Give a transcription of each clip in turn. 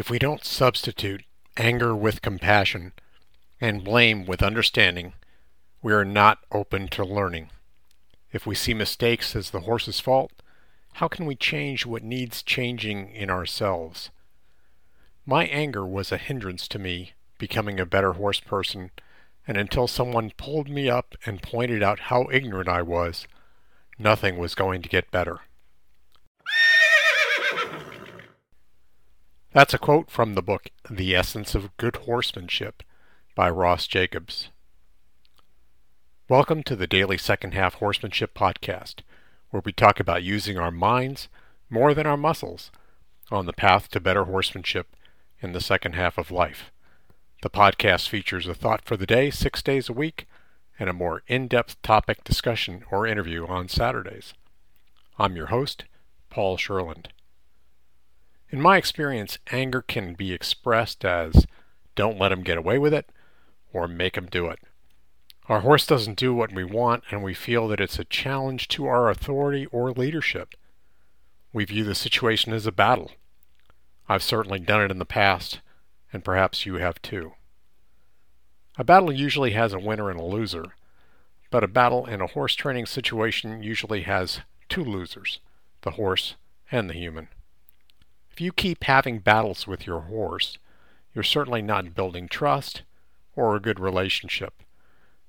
If we don't substitute anger with compassion and blame with understanding, we are not open to learning. If we see mistakes as the horse's fault, how can we change what needs changing in ourselves? My anger was a hindrance to me becoming a better horse person, and until someone pulled me up and pointed out how ignorant I was, nothing was going to get better. That's a quote from the book The Essence of Good Horsemanship by Ross Jacobs. Welcome to the Daily Second Half Horsemanship Podcast, where we talk about using our minds more than our muscles on the path to better horsemanship in the second half of life. The podcast features a thought for the day six days a week and a more in depth topic discussion or interview on Saturdays. I'm your host, Paul Sherland. In my experience, anger can be expressed as don't let him get away with it or make him do it. Our horse doesn't do what we want and we feel that it's a challenge to our authority or leadership. We view the situation as a battle. I've certainly done it in the past, and perhaps you have too. A battle usually has a winner and a loser, but a battle in a horse training situation usually has two losers, the horse and the human. If you keep having battles with your horse, you're certainly not building trust or a good relationship.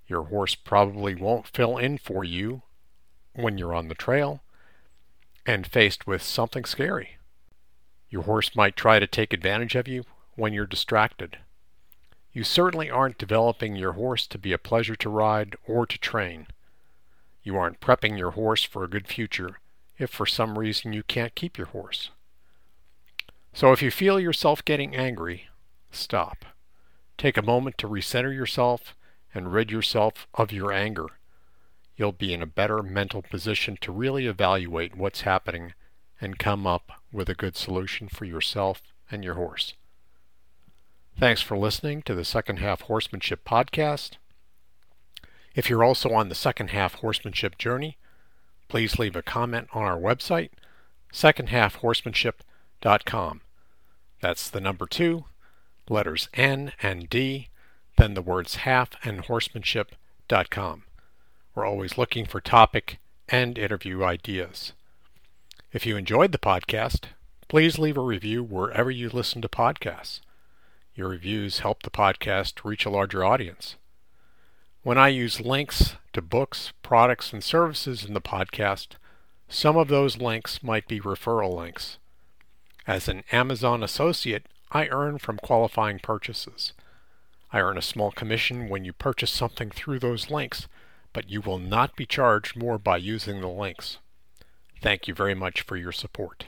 Your horse probably won't fill in for you when you're on the trail and faced with something scary. Your horse might try to take advantage of you when you're distracted. You certainly aren't developing your horse to be a pleasure to ride or to train. You aren't prepping your horse for a good future if for some reason you can't keep your horse. So if you feel yourself getting angry, stop. Take a moment to recenter yourself and rid yourself of your anger. You'll be in a better mental position to really evaluate what's happening and come up with a good solution for yourself and your horse. Thanks for listening to the Second Half Horsemanship Podcast. If you're also on the Second Half Horsemanship journey, please leave a comment on our website, secondhalfhorsemanship.com com. That's the number two, letters N and D, then the words half and horsemanship.com. We're always looking for topic and interview ideas. If you enjoyed the podcast, please leave a review wherever you listen to podcasts. Your reviews help the podcast reach a larger audience. When I use links to books, products, and services in the podcast, some of those links might be referral links. As an Amazon associate, I earn from qualifying purchases. I earn a small commission when you purchase something through those links, but you will not be charged more by using the links. Thank you very much for your support.